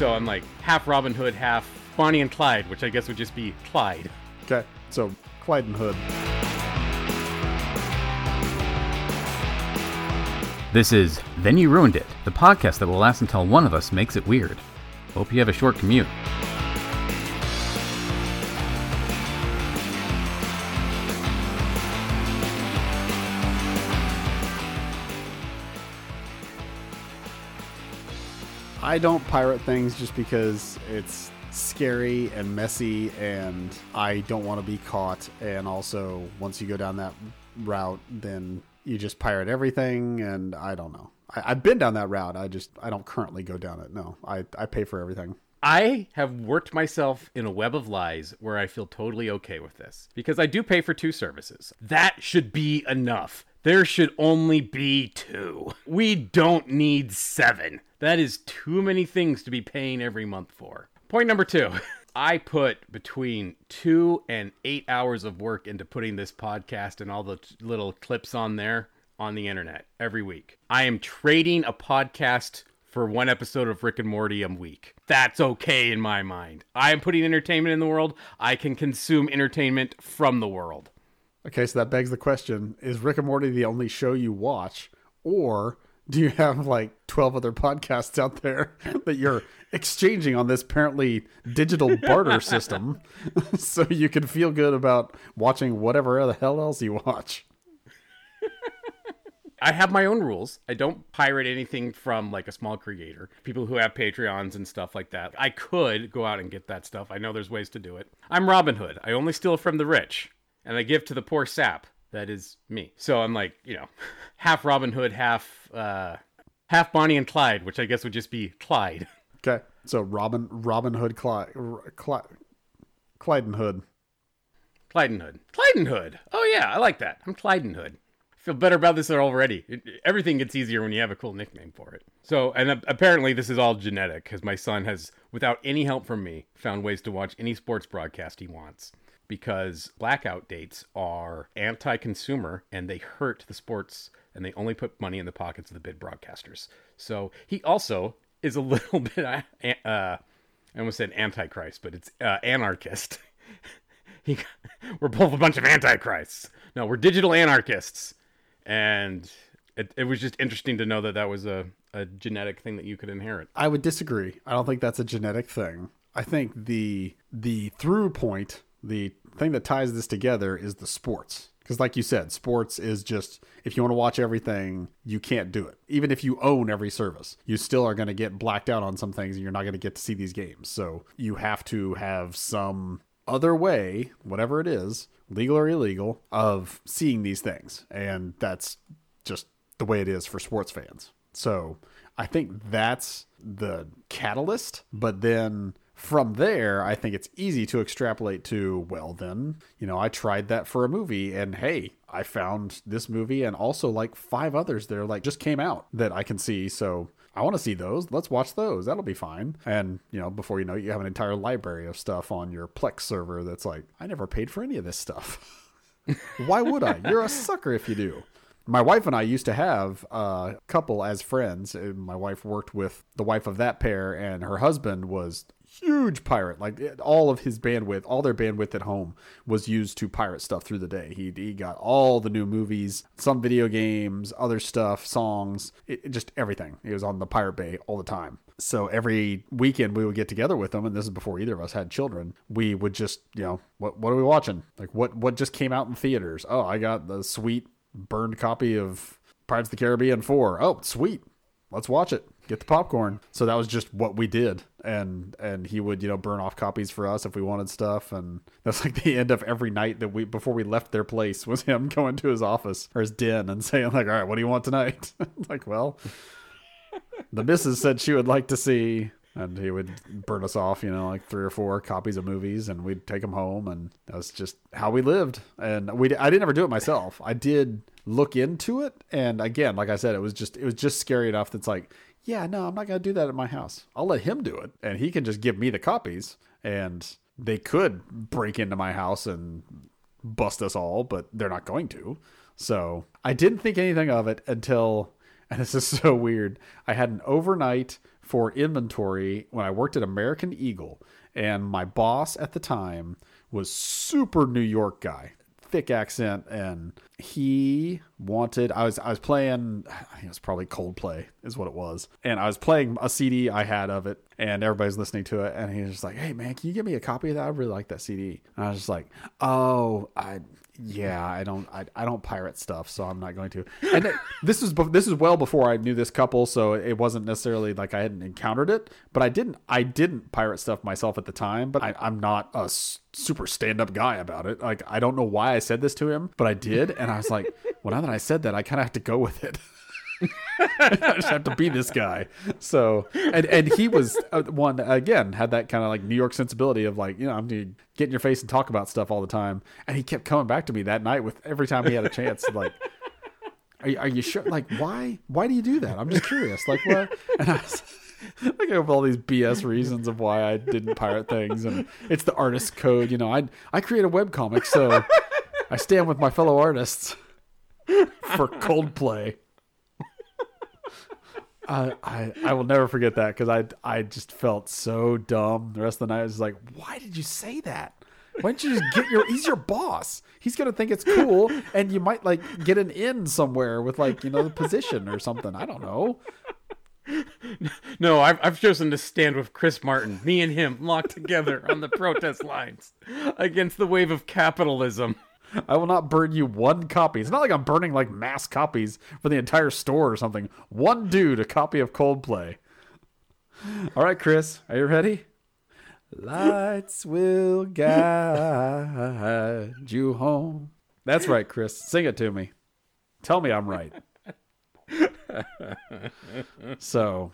So I'm like half Robin Hood, half Bonnie and Clyde, which I guess would just be Clyde. Okay, so Clyde and Hood. This is Then You Ruined It, the podcast that will last until one of us makes it weird. Hope you have a short commute. I don't pirate things just because it's scary and messy and I don't want to be caught. And also, once you go down that route, then you just pirate everything. And I don't know. I, I've been down that route. I just, I don't currently go down it. No, I, I pay for everything. I have worked myself in a web of lies where I feel totally okay with this because I do pay for two services. That should be enough. There should only be two. We don't need seven. That is too many things to be paying every month for. Point number two. I put between two and eight hours of work into putting this podcast and all the t- little clips on there on the internet every week. I am trading a podcast for one episode of Rick and Morty a week. That's okay in my mind. I am putting entertainment in the world. I can consume entertainment from the world. Okay, so that begs the question Is Rick and Morty the only show you watch? Or do you have like 12 other podcasts out there that you're exchanging on this apparently digital barter system so you can feel good about watching whatever the hell else you watch? I have my own rules. I don't pirate anything from like a small creator, people who have Patreons and stuff like that. I could go out and get that stuff. I know there's ways to do it. I'm Robin Hood. I only steal from the rich and I give to the poor sap. That is me. So I'm like, you know, half Robin Hood, half uh half Bonnie and Clyde, which I guess would just be Clyde. Okay, so Robin Robin Hood Clyde, Clyde, Clyde and Hood. Clyde and Hood. Clyde and Hood. Oh yeah, I like that. I'm Clyde and Hood. I feel better about this already. It, everything gets easier when you have a cool nickname for it. So, and a- apparently this is all genetic because my son has, without any help from me, found ways to watch any sports broadcast he wants. Because blackout dates are anti-consumer and they hurt the sports and they only put money in the pockets of the bid broadcasters. So he also is a little bit, uh, uh, I almost said antichrist, but it's uh, anarchist. he, we're both a bunch of antichrists. No, we're digital anarchists, and it, it was just interesting to know that that was a, a genetic thing that you could inherit. I would disagree. I don't think that's a genetic thing. I think the the through point, the thing that ties this together is the sports. Because, like you said, sports is just if you want to watch everything, you can't do it. Even if you own every service, you still are going to get blacked out on some things and you're not going to get to see these games. So, you have to have some other way, whatever it is, legal or illegal, of seeing these things. And that's just the way it is for sports fans. So, I think that's the catalyst. But then from there, I think it's easy to extrapolate to, well, then, you know, I tried that for a movie and hey, I found this movie and also like five others that like just came out that I can see. So I want to see those. Let's watch those. That'll be fine. And, you know, before you know it, you have an entire library of stuff on your Plex server that's like, I never paid for any of this stuff. Why would I? You're a sucker if you do my wife and I used to have a couple as friends. Uh, my wife worked with the wife of that pair, and her husband was huge pirate. Like all of his bandwidth, all their bandwidth at home was used to pirate stuff through the day. He he got all the new movies, some video games, other stuff, songs, it, just everything. He was on the Pirate Bay all the time. So every weekend we would get together with them, and this is before either of us had children. We would just, you know, what what are we watching? Like what what just came out in theaters? Oh, I got the sweet burned copy of Pirates of the Caribbean 4. Oh, sweet. Let's watch it. Get the popcorn. So that was just what we did. And and he would, you know, burn off copies for us if we wanted stuff. And that's like the end of every night that we before we left their place was him going to his office or his den and saying, like, all right, what do you want tonight? like, well, the missus said she would like to see and he would burn us off, you know, like three or four copies of movies, and we'd take them home, and that's just how we lived. And we, I didn't ever do it myself. I did look into it, and again, like I said, it was just, it was just scary enough. That's like, yeah, no, I'm not gonna do that at my house. I'll let him do it, and he can just give me the copies, and they could break into my house and bust us all, but they're not going to. So I didn't think anything of it until, and this is so weird. I had an overnight for inventory when I worked at American Eagle, and my boss at the time was super New York guy, thick accent, and he wanted. I was I was playing. I think it was probably Coldplay is what it was, and I was playing a CD I had of it, and everybody's listening to it, and he's just like, "Hey man, can you give me a copy of that? I really like that CD." And I was just like, "Oh, I." Yeah, I don't, I, I don't pirate stuff, so I'm not going to. And it, this is this is well before I knew this couple, so it wasn't necessarily like I hadn't encountered it. But I didn't, I didn't pirate stuff myself at the time. But I, I'm not a super stand up guy about it. Like I don't know why I said this to him, but I did, and I was like, well, now that I said that, I kind of have to go with it. I just have to be this guy. So, and and he was uh, one again had that kind of like New York sensibility of like you know I'm gonna get in your face and talk about stuff all the time. And he kept coming back to me that night with every time he had a chance. Like, are you, are you sure? Like, why why do you do that? I'm just curious. Like, what? And I was. I have all these BS reasons of why I didn't pirate things, and it's the artist code. You know, I I create a web comic, so I stand with my fellow artists for Coldplay. I, I will never forget that because I I just felt so dumb. The rest of the night I was like, why did you say that? Why don't you just get your? He's your boss. He's gonna think it's cool, and you might like get an in somewhere with like you know the position or something. I don't know. No, I've, I've chosen to stand with Chris Martin, me and him locked together on the protest lines against the wave of capitalism. I will not burn you one copy. It's not like I'm burning like mass copies for the entire store or something. One dude, a copy of Coldplay. All right, Chris, are you ready? Lights will guide you home. That's right, Chris. Sing it to me. Tell me I'm right. so,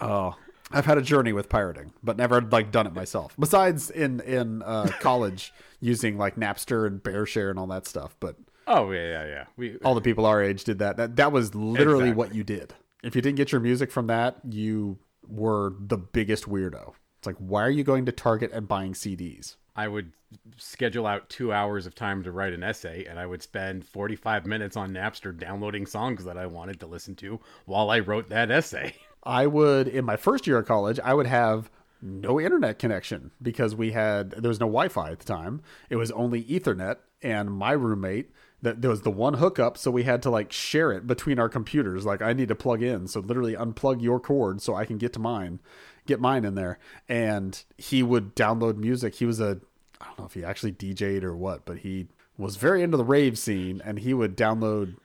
oh, I've had a journey with pirating, but never like done it myself. Besides in in uh, college using like Napster and BearShare and all that stuff, but Oh yeah, yeah, yeah. We all the people our age did that. That that was literally Exactly. what you did. If you didn't get your music from that, you were the biggest weirdo. It's like, why are you going to Target and buying CDs? I would schedule out two hours of time to write an essay, and I would spend 45 minutes on Napster downloading songs that I wanted to listen to while I wrote that essay. I would in my first year of college, I would have no internet connection because we had there was no Wi-Fi at the time. It was only Ethernet, and my roommate that there was the one hookup, so we had to like share it between our computers. Like I need to plug in, so literally unplug your cord so I can get to mine, get mine in there. And he would download music. He was a I don't know if he actually DJ'd or what, but he was very into the rave scene, and he would download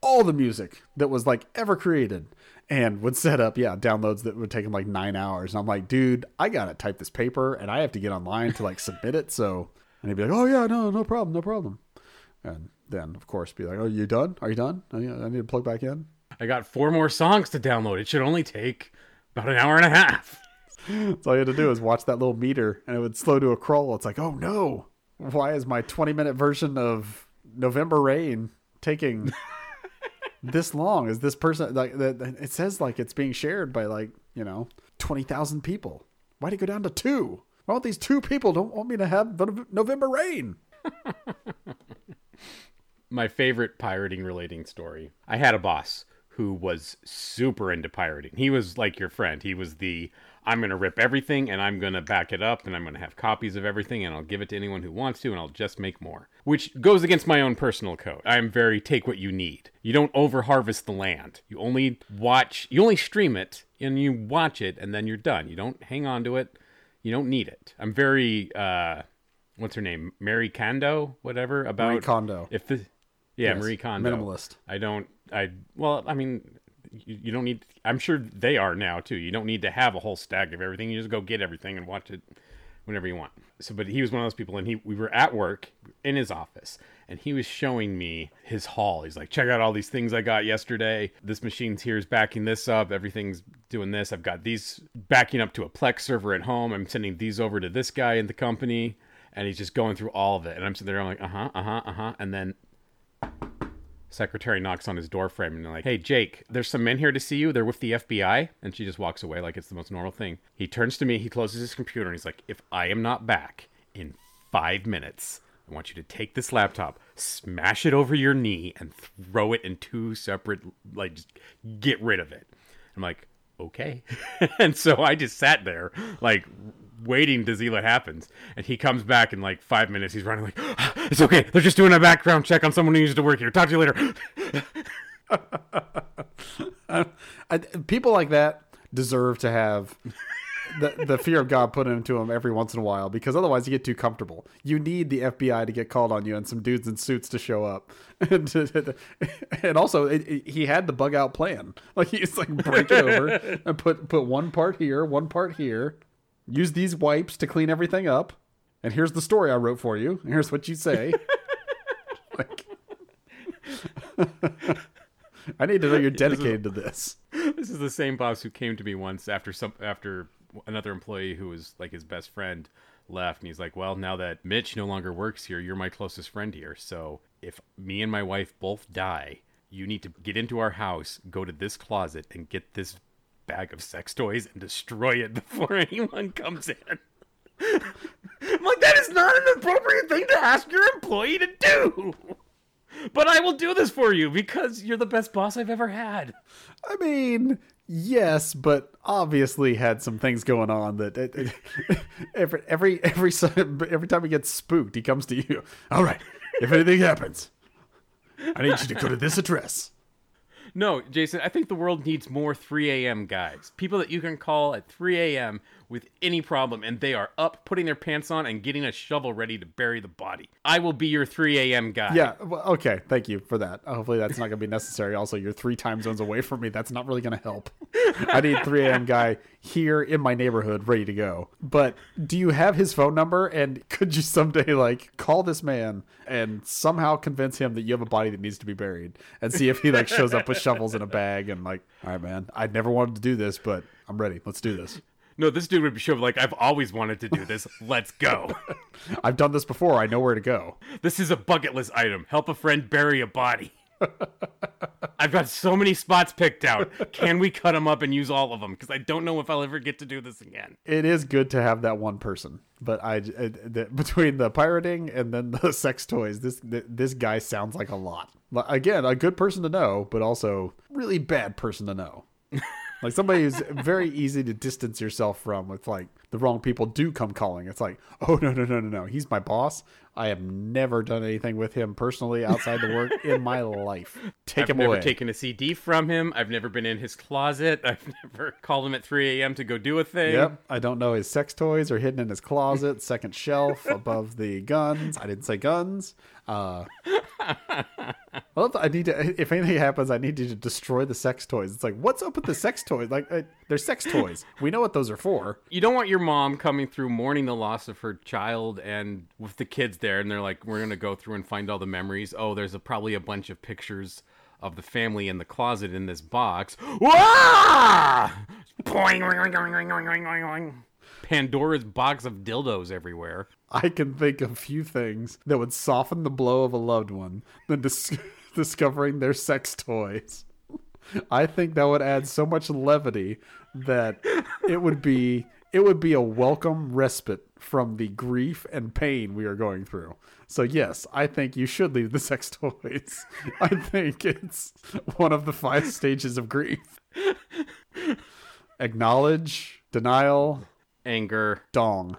all the music that was like ever created and would set up yeah downloads that would take him like nine hours. And i'm like dude i gotta type this paper and i have to get online to like submit it. So and he'd be like oh yeah no no problem no problem. And then of course be like oh you done? Are you done? I need to plug back in. I got four more songs to download. It should only take about an hour and a half. so all you had to do is watch that little meter and it would slow to a crawl. It's like oh no. Why is my 20 minute version of november rain taking this long is this person like that it says like it's being shared by like you know 20,000 people why'd it go down to two why don't these two people don't want me to have november rain my favorite pirating relating story. I had a boss who was super into pirating. He was like your friend. He was the I'm going to rip everything and I'm going to back it up and I'm going to have copies of everything and I'll give it to anyone who wants to and I'll just make more. Which goes against my own personal code. I'm very take what you need. You don't over harvest the land. You only watch, you only stream it and you watch it and then you're done. You don't hang on to it. You don't need it. I'm very uh what's her name? Mary Kondo, whatever about Marie Kondo. if the yeah Yes, Marie Kondo minimalist. I don't I well I mean you, you don't need I'm sure they are now too. You don't need to have a whole stack of everything. You just go get everything and watch it whenever you want. So but he was one of those people and he we were at work in his office and he was showing me his haul. He's like, check out all these things I got yesterday. This machine's here is backing this up. Everything's doing this. I've got these backing up to a Plex server at home. I'm sending these over to this guy in the company. And he's just going through all of it. And I'm sitting there, I'm like, uh huh, uh huh, uh huh. And then secretary knocks on his door frame and like, "Hey, Jake, there's some men here to see you. They're with the FBI." And she just walks away like it's the most normal thing. He turns to me, he closes his computer, and he's like, "If I am not back in five minutes, I want you to take this laptop, smash it over your knee, and throw it in two separate, like, just get rid of it." I'm like, okay. and so I just sat there, like, waiting to see what happens. And he comes back in like five minutes. He's running, like, it's okay. They're just doing a background check on someone who used to work here. Talk to you later. I, people like that deserve to have the the fear of God put into them every once in a while because otherwise you get too comfortable. You need the FBI to get called on you and some dudes in suits to show up, and, and also it, it, he had the bug out plan. Like he's like break it over and put put one part here, one part here. Use these wipes to clean everything up. And here's the story I wrote for you. Here's what you say. like, I need to know you're dedicated to this. this is the same boss who came to me once after some after another employee who was like his best friend left and he's like well now that mitch no longer works here you're my closest friend here so if me and my wife both die you need to get into our house go to this closet and get this bag of sex toys and destroy it before anyone comes in I'm like that is not an appropriate thing to ask your employee to do but I will do this for you because you're the best boss I've ever had. I mean, yes, but obviously had some things going on that it, it, every every every every time he gets spooked, he comes to you. All right, if anything happens, I need you to go to this address. No, Jason, I think the world needs more 3 a.m. guys. People that you can call at 3 a.m. with any problem, and they are up, putting their pants on, and getting a shovel ready to bury the body. I will be your 3 a.m. guy. Yeah, well, okay, thank you for that. Uh, hopefully, that's not going to be necessary. Also, you're three time zones away from me. That's not really going to help. I need 3 a.m. guy here in my neighborhood ready to go. But do you have his phone number? And could you someday, like, call this man and somehow convince him that you have a body that needs to be buried and see if he, like, shows up with shovels in a bag and, like, all right, man, I never wanted to do this, but I'm ready. Let's do this. No, this dude would be sure like I've always wanted to do this. Let's go. I've done this before. I know where to go. This is a bucket list item. Help a friend bury a body. I've got so many spots picked out. Can we cut them up and use all of them? Because I don't know if I'll ever get to do this again. It is good to have that one person, but I, I the, between the pirating and then the sex toys, this this guy sounds like a lot. Again, a good person to know, but also really bad person to know. Like somebody who's very easy to distance yourself from with like the wrong people do come calling. It's like, oh no no no no no, he's my boss. I have never done anything with him personally outside the work in my life. Take I've him never taken a CD from him. I've never been in his closet. I've never called him at 3 a.m. to go do a thing. Yep. I don't know his sex toys are hidden in his closet, second shelf above the guns. I didn't say guns. Uh, well, I need to. If anything happens, I need you to destroy the sex toys. It's like, what's up with the sex toys? Like, uh, they're sex toys. We know what those are for. You don't want your mom coming through mourning the loss of her child and with the kids there, and they're like, "We're gonna go through and find all the memories." Oh, there's a, probably a bunch of pictures of the family in the closet in this box. Pandora's box of dildos everywhere. I can think of few things that would soften the blow of a loved one than dis- discovering their sex toys. I think that would add so much levity that it would be it would be a welcome respite from the grief and pain we are going through. So yes, I think you should leave the sex toys. I think it's one of the five stages of grief. Acknowledge, denial, Anger. dong.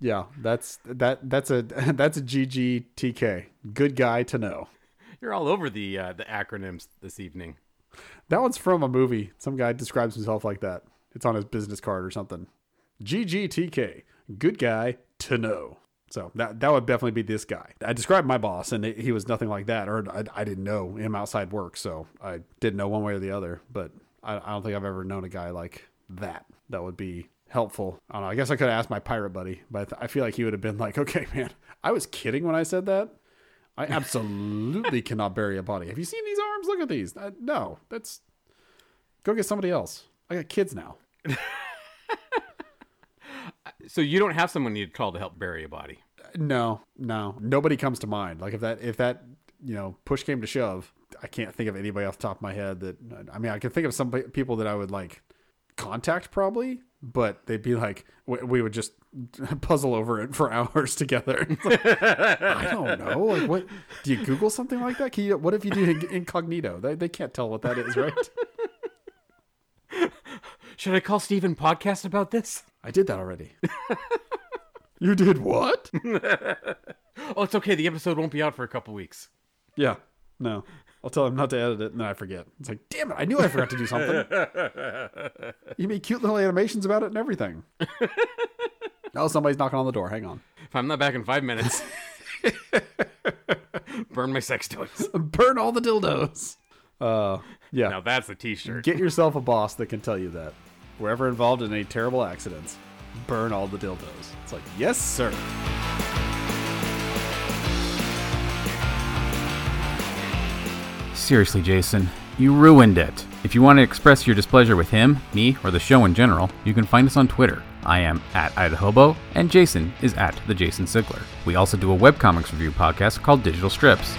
yeah, that's that that's a that's a GGTK. Good guy to know. You're all over the uh, the acronyms this evening. That one's from a movie. Some guy describes himself like that. It's on his business card or something. GGTK. Good guy to know. So that that would definitely be this guy. I described my boss, and he was nothing like that, or I, I didn't know him outside work, so I didn't know one way or the other. But I, I don't think I've ever known a guy like that. That would be helpful. I don't know. I guess I could have asked my pirate buddy, but I feel like he would have been like, "Okay, man, I was kidding when I said that. I absolutely cannot bury a body. Have you seen these arms? Look at these. Uh, no, that's go get somebody else. I got kids now. So you don't have someone you'd call to help bury a body. No, no, nobody comes to mind. Like if that if that you know push came to shove, I can't think of anybody off the top of my head that. I mean, I can think of some people that I would like contact probably, but they'd be like we, we would just puzzle over it for hours together. Like, I don't know. Like what do you Google something like that? Can you? What if you do incognito? They they can't tell what that is, right? Should I call Steve and podcast about this? I did that already. you did what? Oh, it's okay. The episode won't be out for a couple weeks. Yeah. No. I'll tell him not to edit it, and then I forget. It's like, damn it! I knew I forgot to do something. you made cute little animations about it and everything. oh, somebody's knocking on the door. Hang on. If I'm not back in five minutes, burn my sex toys. Burn all the dildos. Uh, yeah. Now that's a T-shirt. Get yourself a boss that can tell you that. Wherever involved in any terrible accidents, burn all the dildos. It's like, yes, sir. Seriously, Jason, you ruined it. If you want to express your displeasure with him, me, or the show in general, you can find us on Twitter. I am at Idahobo, and Jason is at the Jason Sigler. We also do a webcomics review podcast called Digital Strips.